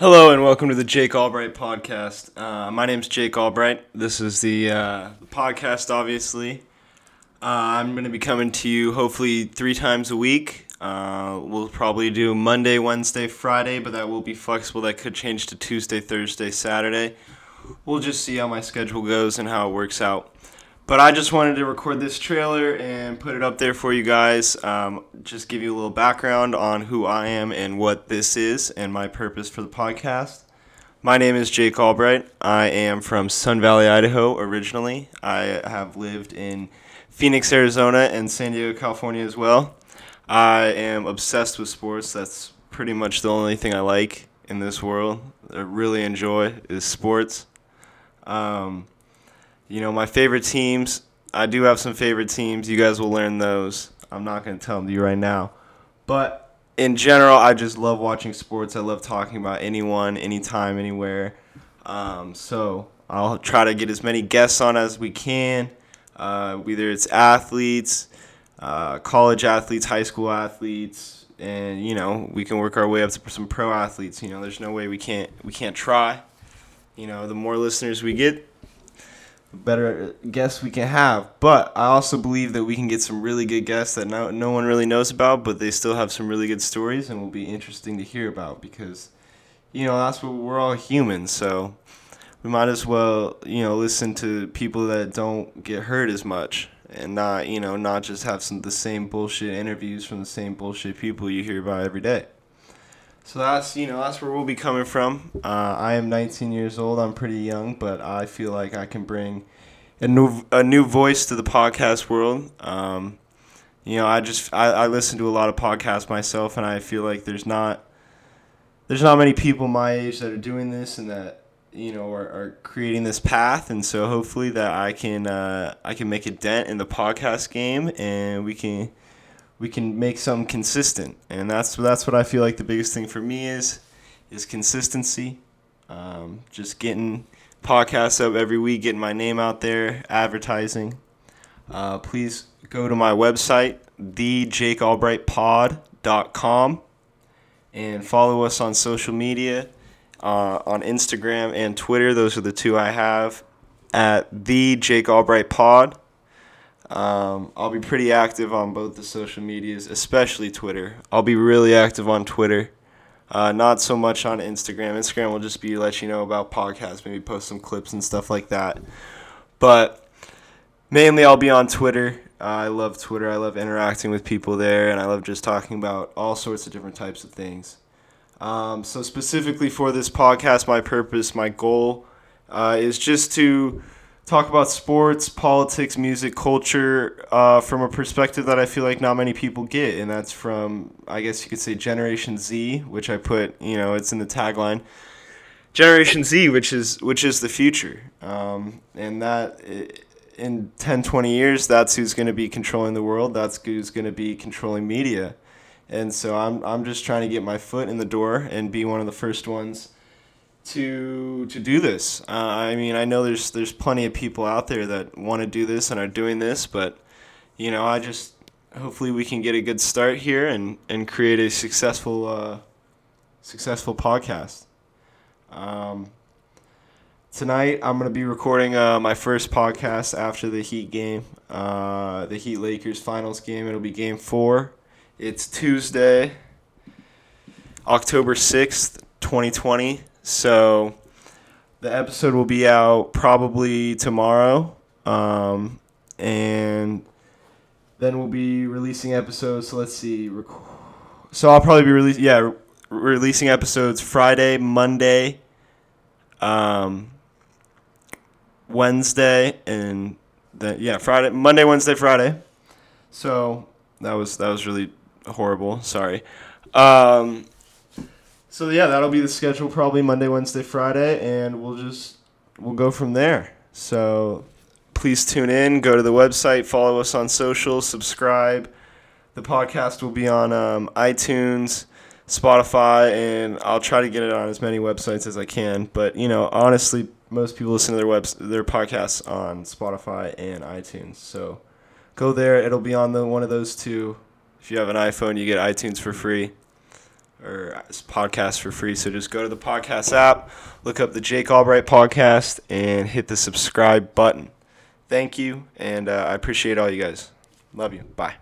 Hello and welcome to the Jake Albright podcast. Uh, my name's Jake Albright. This is the uh, podcast, obviously. Uh, I'm going to be coming to you hopefully three times a week. Uh, we'll probably do Monday, Wednesday, Friday, but that will be flexible. That could change to Tuesday, Thursday, Saturday. We'll just see how my schedule goes and how it works out. But I just wanted to record this trailer and put it up there for you guys. Um, just give you a little background on who I am and what this is and my purpose for the podcast. My name is Jake Albright. I am from Sun Valley, Idaho originally. I have lived in Phoenix, Arizona, and San Diego, California as well. I am obsessed with sports. That's pretty much the only thing I like in this world. I really enjoy is sports. Um, you know, my favorite teams, I do have some favorite teams. You guys will learn those. I'm not going to tell them to you right now. But in general, I just love watching sports. I love talking about anyone, anytime, anywhere. Um, so I'll try to get as many guests on as we can, uh, whether it's athletes, uh, college athletes, high school athletes, and you know we can work our way up to some pro athletes. You know, there's no way we can't we can't try. You know, the more listeners we get, better guests we can have. But I also believe that we can get some really good guests that no, no one really knows about, but they still have some really good stories and will be interesting to hear about because, you know, that's what we're all humans. So we might as well, you know, listen to people that don't get hurt as much and not, you know, not just have some the same bullshit interviews from the same bullshit people you hear about every day. So that's you know that's where we'll be coming from. Uh, I am 19 years old. I'm pretty young, but I feel like I can bring a new a new voice to the podcast world. Um, you know, I just I, I listen to a lot of podcasts myself, and I feel like there's not there's not many people my age that are doing this and that you know are, are creating this path and so hopefully that i can uh, i can make a dent in the podcast game and we can we can make something consistent, and that's that's what I feel like the biggest thing for me is is consistency. Um, just getting podcasts up every week, getting my name out there, advertising. Uh, please go to my website, thejakealbrightpod.com, and follow us on social media, uh, on Instagram and Twitter. Those are the two I have at the Jake Albright Pod. Um, I'll be pretty active on both the social medias, especially Twitter. I'll be really active on Twitter. Uh, not so much on Instagram. Instagram will just be let you know about podcasts, maybe post some clips and stuff like that. But mainly, I'll be on Twitter. Uh, I love Twitter. I love interacting with people there, and I love just talking about all sorts of different types of things. Um, so, specifically for this podcast, my purpose, my goal uh, is just to talk about sports, politics, music, culture uh, from a perspective that I feel like not many people get, and that's from I guess you could say Generation Z, which I put you know it's in the tagline. Generation Z, which is which is the future, um, and that in 10, 20 years, that's who's going to be controlling the world. That's who's going to be controlling media, and so I'm I'm just trying to get my foot in the door and be one of the first ones to to do this. Uh, I mean, I know there's there's plenty of people out there that want to do this and are doing this, but you know, I just hopefully we can get a good start here and and create a successful uh, successful podcast. Um, tonight I'm gonna be recording uh, my first podcast after the Heat game, uh, the Heat Lakers finals game. It'll be Game Four. It's Tuesday, October sixth, twenty twenty. So the episode will be out probably tomorrow. Um, and then we'll be releasing episodes. So let's see. Rec- so I'll probably be releasing, yeah, re- releasing episodes Friday, Monday, um, Wednesday, and then yeah, Friday, Monday, Wednesday, Friday. So that was that was really horrible. Sorry. Um, so yeah, that'll be the schedule probably Monday, Wednesday, Friday, and we'll just we'll go from there. So please tune in, go to the website, follow us on social, subscribe. The podcast will be on um, iTunes, Spotify, and I'll try to get it on as many websites as I can. But you know, honestly, most people listen to their webs their podcasts on Spotify and iTunes. So go there; it'll be on the one of those two. If you have an iPhone, you get iTunes for free or podcast for free. So just go to the podcast app, look up the Jake Albright podcast, and hit the subscribe button. Thank you, and uh, I appreciate all you guys. Love you. Bye.